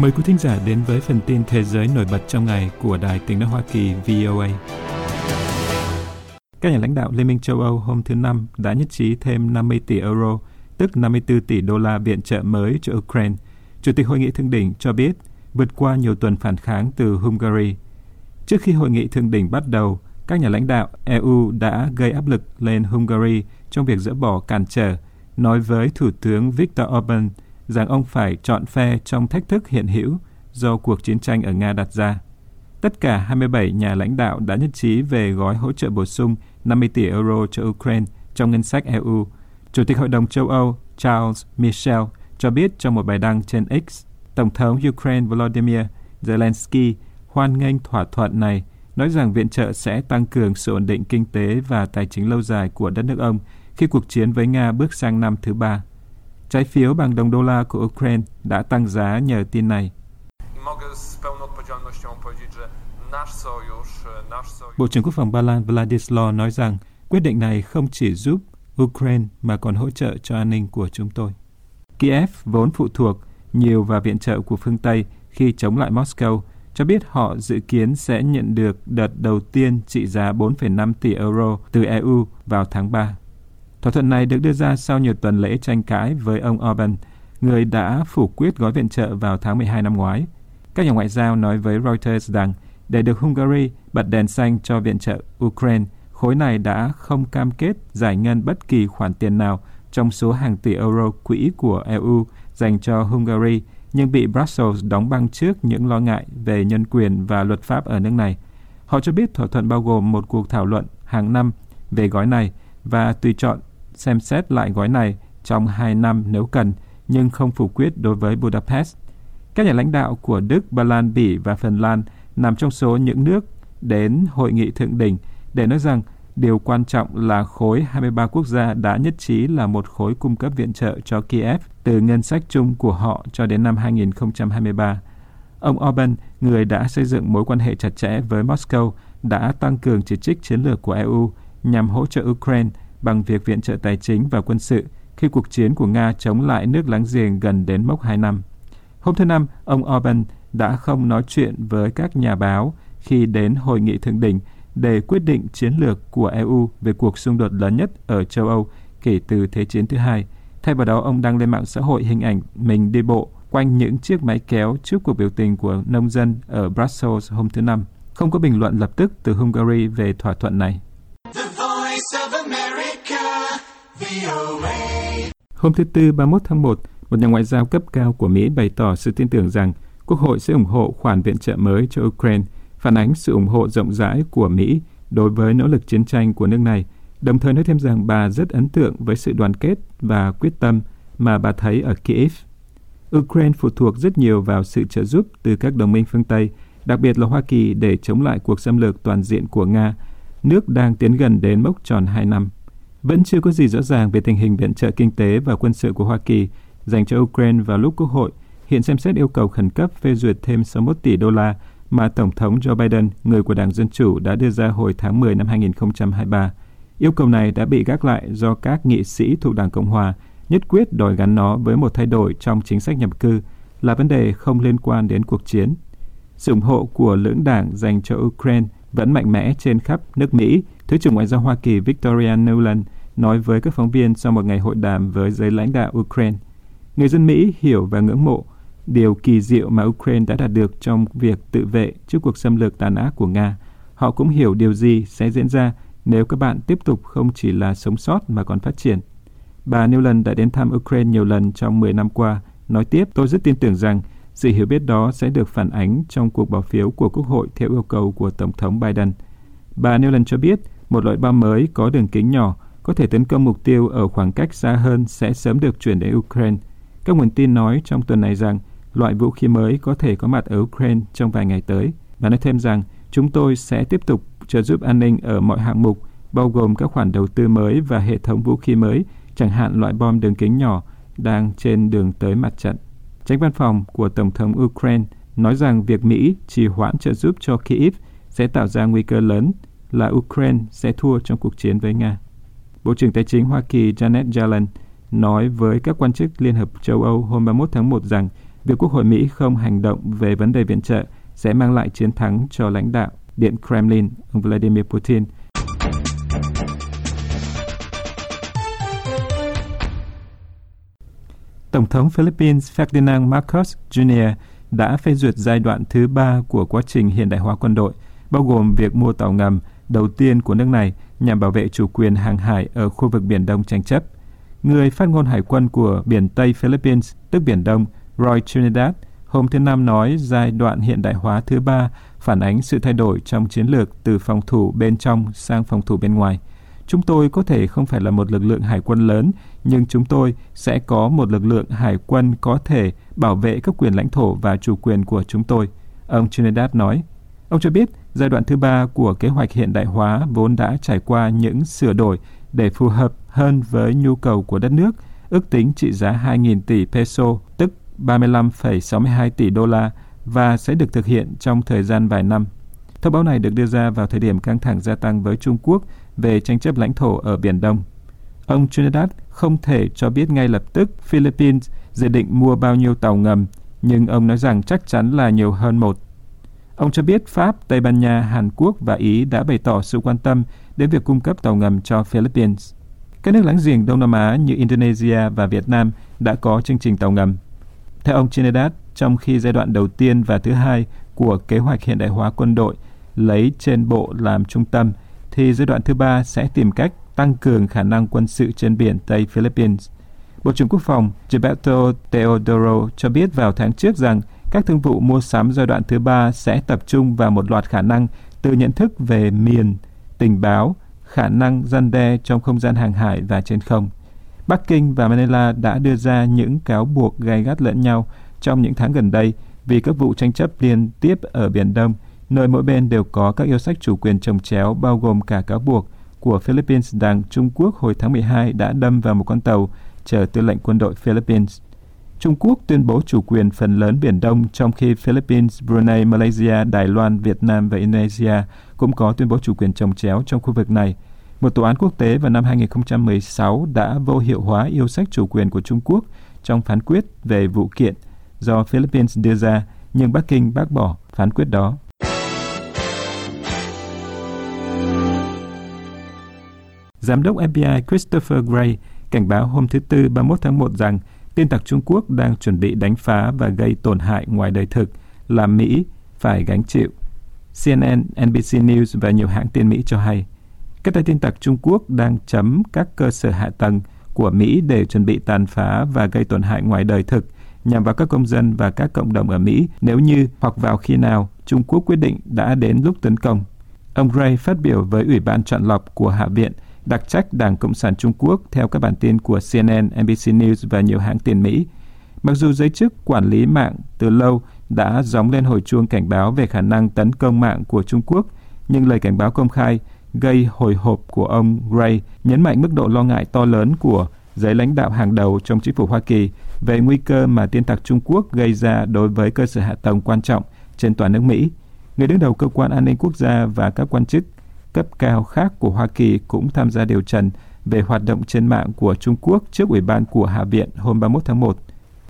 Mời quý thính giả đến với phần tin thế giới nổi bật trong ngày của Đài tiếng nói Hoa Kỳ VOA. Các nhà lãnh đạo Liên minh châu Âu hôm thứ Năm đã nhất trí thêm 50 tỷ euro, tức 54 tỷ đô la viện trợ mới cho Ukraine. Chủ tịch Hội nghị Thượng đỉnh cho biết, vượt qua nhiều tuần phản kháng từ Hungary. Trước khi hội nghị thượng đỉnh bắt đầu, các nhà lãnh đạo EU đã gây áp lực lên Hungary trong việc dỡ bỏ cản trở, nói với Thủ tướng Viktor Orbán rằng ông phải chọn phe trong thách thức hiện hữu do cuộc chiến tranh ở Nga đặt ra. Tất cả 27 nhà lãnh đạo đã nhất trí về gói hỗ trợ bổ sung 50 tỷ euro cho Ukraine trong ngân sách EU. Chủ tịch Hội đồng châu Âu Charles Michel cho biết trong một bài đăng trên X, Tổng thống Ukraine Volodymyr Zelensky hoan nghênh thỏa thuận này, nói rằng viện trợ sẽ tăng cường sự ổn định kinh tế và tài chính lâu dài của đất nước ông khi cuộc chiến với Nga bước sang năm thứ ba. Trái phiếu bằng đồng đô la của Ukraine đã tăng giá nhờ tin này. Bộ trưởng Quốc phòng Ba Lan Vladislav nói rằng quyết định này không chỉ giúp Ukraine mà còn hỗ trợ cho an ninh của chúng tôi. Kiev vốn phụ thuộc nhiều vào viện trợ của phương Tây khi chống lại Moscow, cho biết họ dự kiến sẽ nhận được đợt đầu tiên trị giá 4,5 tỷ euro từ EU vào tháng 3. Thỏa thuận này được đưa ra sau nhiều tuần lễ tranh cãi với ông Orban, người đã phủ quyết gói viện trợ vào tháng 12 năm ngoái. Các nhà ngoại giao nói với Reuters rằng để được Hungary bật đèn xanh cho viện trợ Ukraine, khối này đã không cam kết giải ngân bất kỳ khoản tiền nào trong số hàng tỷ euro quỹ của EU dành cho Hungary, nhưng bị Brussels đóng băng trước những lo ngại về nhân quyền và luật pháp ở nước này. Họ cho biết thỏa thuận bao gồm một cuộc thảo luận hàng năm về gói này và tùy chọn xem xét lại gói này trong hai năm nếu cần, nhưng không phủ quyết đối với Budapest. Các nhà lãnh đạo của Đức, Ba Lan, Bỉ và Phần Lan nằm trong số những nước đến hội nghị thượng đỉnh để nói rằng điều quan trọng là khối 23 quốc gia đã nhất trí là một khối cung cấp viện trợ cho Kiev từ ngân sách chung của họ cho đến năm 2023. Ông Orbán, người đã xây dựng mối quan hệ chặt chẽ với Moscow, đã tăng cường chỉ trích chiến lược của EU nhằm hỗ trợ Ukraine bằng việc viện trợ tài chính và quân sự khi cuộc chiến của Nga chống lại nước láng giềng gần đến mốc 2 năm. Hôm thứ Năm, ông Orban đã không nói chuyện với các nhà báo khi đến hội nghị thượng đỉnh để quyết định chiến lược của EU về cuộc xung đột lớn nhất ở châu Âu kể từ Thế chiến thứ hai. Thay vào đó, ông đăng lên mạng xã hội hình ảnh mình đi bộ quanh những chiếc máy kéo trước cuộc biểu tình của nông dân ở Brussels hôm thứ Năm. Không có bình luận lập tức từ Hungary về thỏa thuận này. Hôm thứ Tư 31 tháng 1, một nhà ngoại giao cấp cao của Mỹ bày tỏ sự tin tưởng rằng Quốc hội sẽ ủng hộ khoản viện trợ mới cho Ukraine, phản ánh sự ủng hộ rộng rãi của Mỹ đối với nỗ lực chiến tranh của nước này, đồng thời nói thêm rằng bà rất ấn tượng với sự đoàn kết và quyết tâm mà bà thấy ở Kiev. Ukraine phụ thuộc rất nhiều vào sự trợ giúp từ các đồng minh phương Tây, đặc biệt là Hoa Kỳ để chống lại cuộc xâm lược toàn diện của Nga, nước đang tiến gần đến mốc tròn 2 năm. Vẫn chưa có gì rõ ràng về tình hình viện trợ kinh tế và quân sự của Hoa Kỳ dành cho Ukraine vào lúc Quốc hội hiện xem xét yêu cầu khẩn cấp phê duyệt thêm 61 tỷ đô la mà Tổng thống Joe Biden, người của Đảng Dân Chủ, đã đưa ra hồi tháng 10 năm 2023. Yêu cầu này đã bị gác lại do các nghị sĩ thuộc Đảng Cộng Hòa nhất quyết đòi gắn nó với một thay đổi trong chính sách nhập cư là vấn đề không liên quan đến cuộc chiến. Sự ủng hộ của lưỡng đảng dành cho Ukraine vẫn mạnh mẽ trên khắp nước Mỹ, Thứ trưởng Ngoại giao Hoa Kỳ Victoria Nuland nói với các phóng viên sau một ngày hội đàm với giới lãnh đạo Ukraine. Người dân Mỹ hiểu và ngưỡng mộ điều kỳ diệu mà Ukraine đã đạt được trong việc tự vệ trước cuộc xâm lược tàn ác của Nga. Họ cũng hiểu điều gì sẽ diễn ra nếu các bạn tiếp tục không chỉ là sống sót mà còn phát triển. Bà Newland đã đến thăm Ukraine nhiều lần trong 10 năm qua. Nói tiếp, tôi rất tin tưởng rằng sự hiểu biết đó sẽ được phản ánh trong cuộc bỏ phiếu của Quốc hội theo yêu cầu của Tổng thống Biden. Bà Newland cho biết một loại bom mới có đường kính nhỏ có thể tấn công mục tiêu ở khoảng cách xa hơn sẽ sớm được chuyển đến Ukraine. Các nguồn tin nói trong tuần này rằng loại vũ khí mới có thể có mặt ở Ukraine trong vài ngày tới và nói thêm rằng chúng tôi sẽ tiếp tục trợ giúp an ninh ở mọi hạng mục, bao gồm các khoản đầu tư mới và hệ thống vũ khí mới, chẳng hạn loại bom đường kính nhỏ đang trên đường tới mặt trận. Tránh văn phòng của Tổng thống Ukraine nói rằng việc Mỹ trì hoãn trợ giúp cho Kyiv sẽ tạo ra nguy cơ lớn là Ukraine sẽ thua trong cuộc chiến với Nga. Bộ trưởng Tài chính Hoa Kỳ Janet Yellen nói với các quan chức Liên hợp châu Âu hôm 31 tháng 1 rằng việc Quốc hội Mỹ không hành động về vấn đề viện trợ sẽ mang lại chiến thắng cho lãnh đạo Điện Kremlin, ông Vladimir Putin. Tổng thống Philippines Ferdinand Marcos Jr. đã phê duyệt giai đoạn thứ ba của quá trình hiện đại hóa quân đội, bao gồm việc mua tàu ngầm đầu tiên của nước này nhằm bảo vệ chủ quyền hàng hải ở khu vực Biển Đông tranh chấp. Người phát ngôn hải quân của biển Tây Philippines, tức Biển Đông, Roy Trinidad, hôm thứ Năm nói giai đoạn hiện đại hóa thứ ba phản ánh sự thay đổi trong chiến lược từ phòng thủ bên trong sang phòng thủ bên ngoài. Chúng tôi có thể không phải là một lực lượng hải quân lớn, nhưng chúng tôi sẽ có một lực lượng hải quân có thể bảo vệ các quyền lãnh thổ và chủ quyền của chúng tôi, ông Trinidad nói. Ông cho biết giai đoạn thứ ba của kế hoạch hiện đại hóa vốn đã trải qua những sửa đổi để phù hợp hơn với nhu cầu của đất nước, ước tính trị giá 2.000 tỷ peso, tức 35,62 tỷ đô la và sẽ được thực hiện trong thời gian vài năm. Thông báo này được đưa ra vào thời điểm căng thẳng gia tăng với Trung Quốc về tranh chấp lãnh thổ ở Biển Đông. Ông Trinidad không thể cho biết ngay lập tức Philippines dự định mua bao nhiêu tàu ngầm, nhưng ông nói rằng chắc chắn là nhiều hơn một. Ông cho biết Pháp, Tây Ban Nha, Hàn Quốc và Ý đã bày tỏ sự quan tâm đến việc cung cấp tàu ngầm cho Philippines. Các nước láng giềng Đông Nam Á như Indonesia và Việt Nam đã có chương trình tàu ngầm. Theo ông Trinidad, trong khi giai đoạn đầu tiên và thứ hai của kế hoạch hiện đại hóa quân đội lấy trên bộ làm trung tâm, thì giai đoạn thứ ba sẽ tìm cách tăng cường khả năng quân sự trên biển Tây Philippines. Bộ trưởng Quốc phòng Gilberto Teodoro cho biết vào tháng trước rằng các thương vụ mua sắm giai đoạn thứ ba sẽ tập trung vào một loạt khả năng từ nhận thức về miền, tình báo, khả năng gian đe trong không gian hàng hải và trên không. Bắc Kinh và Manila đã đưa ra những cáo buộc gay gắt lẫn nhau trong những tháng gần đây vì các vụ tranh chấp liên tiếp ở Biển Đông, nơi mỗi bên đều có các yêu sách chủ quyền trồng chéo bao gồm cả cáo buộc của Philippines rằng Trung Quốc hồi tháng 12 đã đâm vào một con tàu chở tư lệnh quân đội Philippines. Trung Quốc tuyên bố chủ quyền phần lớn Biển Đông, trong khi Philippines, Brunei, Malaysia, Đài Loan, Việt Nam và Indonesia cũng có tuyên bố chủ quyền trồng chéo trong khu vực này. Một tòa án quốc tế vào năm 2016 đã vô hiệu hóa yêu sách chủ quyền của Trung Quốc trong phán quyết về vụ kiện do Philippines đưa ra, nhưng Bắc Kinh bác bỏ phán quyết đó. Giám đốc FBI Christopher Gray cảnh báo hôm thứ Tư 31 tháng 1 rằng tin tặc Trung Quốc đang chuẩn bị đánh phá và gây tổn hại ngoài đời thực, làm Mỹ phải gánh chịu. CNN, NBC News và nhiều hãng tin Mỹ cho hay, các tay tin tặc Trung Quốc đang chấm các cơ sở hạ tầng của Mỹ để chuẩn bị tàn phá và gây tổn hại ngoài đời thực nhằm vào các công dân và các cộng đồng ở Mỹ nếu như hoặc vào khi nào Trung Quốc quyết định đã đến lúc tấn công. Ông Gray phát biểu với Ủy ban chọn lọc của Hạ viện đặc trách Đảng Cộng sản Trung Quốc theo các bản tin của CNN, NBC News và nhiều hãng tin Mỹ. Mặc dù giới chức quản lý mạng từ lâu đã gióng lên hồi chuông cảnh báo về khả năng tấn công mạng của Trung Quốc, nhưng lời cảnh báo công khai gây hồi hộp của ông Gray nhấn mạnh mức độ lo ngại to lớn của giới lãnh đạo hàng đầu trong chính phủ Hoa Kỳ về nguy cơ mà tiên tặc Trung Quốc gây ra đối với cơ sở hạ tầng quan trọng trên toàn nước Mỹ. Người đứng đầu cơ quan an ninh quốc gia và các quan chức cấp cao khác của Hoa Kỳ cũng tham gia điều trần về hoạt động trên mạng của Trung Quốc trước Ủy ban của Hạ viện hôm 31 tháng 1.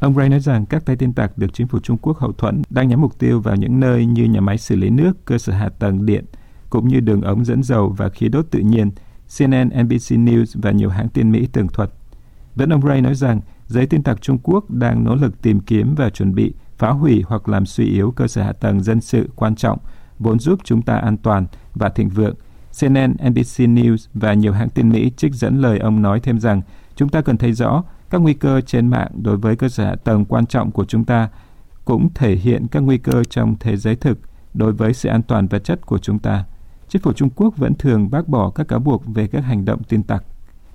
Ông Ray nói rằng các tay tin tặc được chính phủ Trung Quốc hậu thuẫn đang nhắm mục tiêu vào những nơi như nhà máy xử lý nước, cơ sở hạ tầng điện, cũng như đường ống dẫn dầu và khí đốt tự nhiên, CNN, NBC News và nhiều hãng tin Mỹ tường thuật. Vẫn ông Ray nói rằng giới tin tặc Trung Quốc đang nỗ lực tìm kiếm và chuẩn bị phá hủy hoặc làm suy yếu cơ sở hạ tầng dân sự quan trọng, vốn giúp chúng ta an toàn và thịnh vượng CNN, NBC News và nhiều hãng tin Mỹ trích dẫn lời ông nói thêm rằng chúng ta cần thấy rõ các nguy cơ trên mạng đối với cơ sở hạ tầng quan trọng của chúng ta cũng thể hiện các nguy cơ trong thế giới thực đối với sự an toàn vật chất của chúng ta. Chính phủ Trung Quốc vẫn thường bác bỏ các cáo buộc về các hành động tin tặc.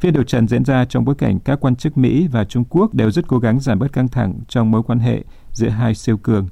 Phiên điều trần diễn ra trong bối cảnh các quan chức Mỹ và Trung Quốc đều rất cố gắng giảm bớt căng thẳng trong mối quan hệ giữa hai siêu cường.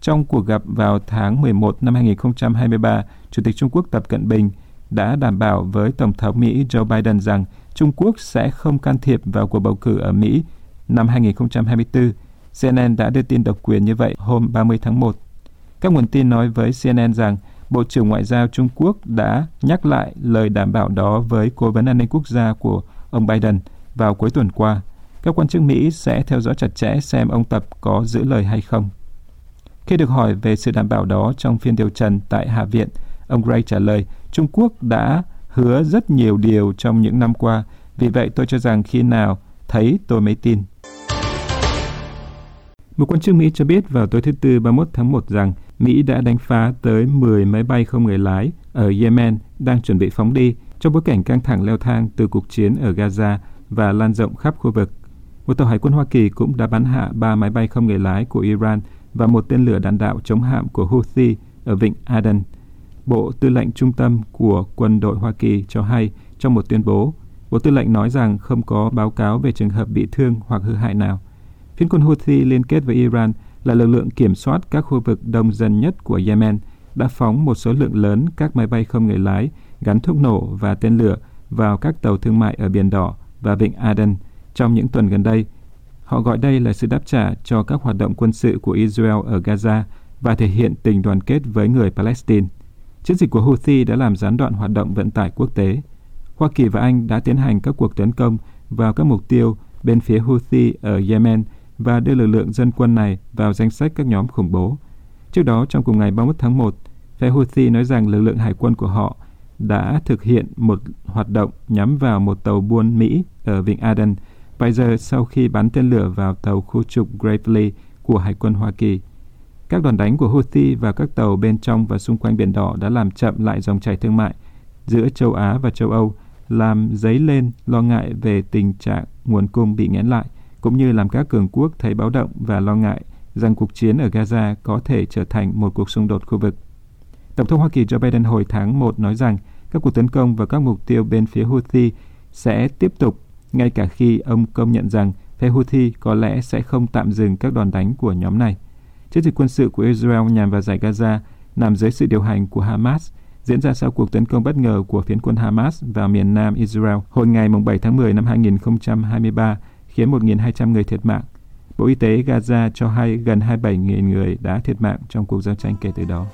Trong cuộc gặp vào tháng 11 năm 2023, Chủ tịch Trung Quốc Tập Cận Bình đã đảm bảo với Tổng thống Mỹ Joe Biden rằng Trung Quốc sẽ không can thiệp vào cuộc bầu cử ở Mỹ năm 2024. CNN đã đưa tin độc quyền như vậy hôm 30 tháng 1. Các nguồn tin nói với CNN rằng Bộ trưởng Ngoại giao Trung Quốc đã nhắc lại lời đảm bảo đó với Cố vấn an ninh quốc gia của ông Biden vào cuối tuần qua. Các quan chức Mỹ sẽ theo dõi chặt chẽ xem ông Tập có giữ lời hay không. Khi được hỏi về sự đảm bảo đó trong phiên điều trần tại Hạ viện, ông Gray trả lời, Trung Quốc đã hứa rất nhiều điều trong những năm qua, vì vậy tôi cho rằng khi nào thấy tôi mới tin. Một quan chức Mỹ cho biết vào tối thứ Tư 31 tháng 1 rằng Mỹ đã đánh phá tới 10 máy bay không người lái ở Yemen đang chuẩn bị phóng đi trong bối cảnh căng thẳng leo thang từ cuộc chiến ở Gaza và lan rộng khắp khu vực. Một tàu hải quân Hoa Kỳ cũng đã bắn hạ ba máy bay không người lái của Iran và một tên lửa đạn đạo chống hạm của Houthi ở vịnh Aden. Bộ Tư lệnh Trung tâm của quân đội Hoa Kỳ cho hay trong một tuyên bố, Bộ Tư lệnh nói rằng không có báo cáo về trường hợp bị thương hoặc hư hại nào. Phiến quân Houthi liên kết với Iran là lực lượng kiểm soát các khu vực đông dân nhất của Yemen đã phóng một số lượng lớn các máy bay không người lái gắn thuốc nổ và tên lửa vào các tàu thương mại ở Biển Đỏ và Vịnh Aden trong những tuần gần đây. Họ gọi đây là sự đáp trả cho các hoạt động quân sự của Israel ở Gaza và thể hiện tình đoàn kết với người Palestine. Chiến dịch của Houthi đã làm gián đoạn hoạt động vận tải quốc tế. Hoa Kỳ và Anh đã tiến hành các cuộc tấn công vào các mục tiêu bên phía Houthi ở Yemen và đưa lực lượng dân quân này vào danh sách các nhóm khủng bố. Trước đó, trong cùng ngày 31 tháng 1, phe Houthi nói rằng lực lượng hải quân của họ đã thực hiện một hoạt động nhắm vào một tàu buôn Mỹ ở Vịnh Aden vài giờ sau khi bắn tên lửa vào tàu khu trục Gravely của Hải quân Hoa Kỳ. Các đoàn đánh của Houthi và các tàu bên trong và xung quanh Biển Đỏ đã làm chậm lại dòng chảy thương mại giữa châu Á và châu Âu, làm dấy lên lo ngại về tình trạng nguồn cung bị nghẽn lại, cũng như làm các cường quốc thấy báo động và lo ngại rằng cuộc chiến ở Gaza có thể trở thành một cuộc xung đột khu vực. Tổng thống Hoa Kỳ Joe Biden hồi tháng 1 nói rằng các cuộc tấn công vào các mục tiêu bên phía Houthi sẽ tiếp tục, ngay cả khi ông công nhận rằng phe Houthi có lẽ sẽ không tạm dừng các đòn đánh của nhóm này. Chiến dịch quân sự của Israel nhằm vào giải Gaza nằm dưới sự điều hành của Hamas, diễn ra sau cuộc tấn công bất ngờ của phiến quân Hamas vào miền nam Israel hồi ngày 7 tháng 10 năm 2023, khiến 1.200 người thiệt mạng. Bộ Y tế Gaza cho hay gần 27.000 người đã thiệt mạng trong cuộc giao tranh kể từ đó.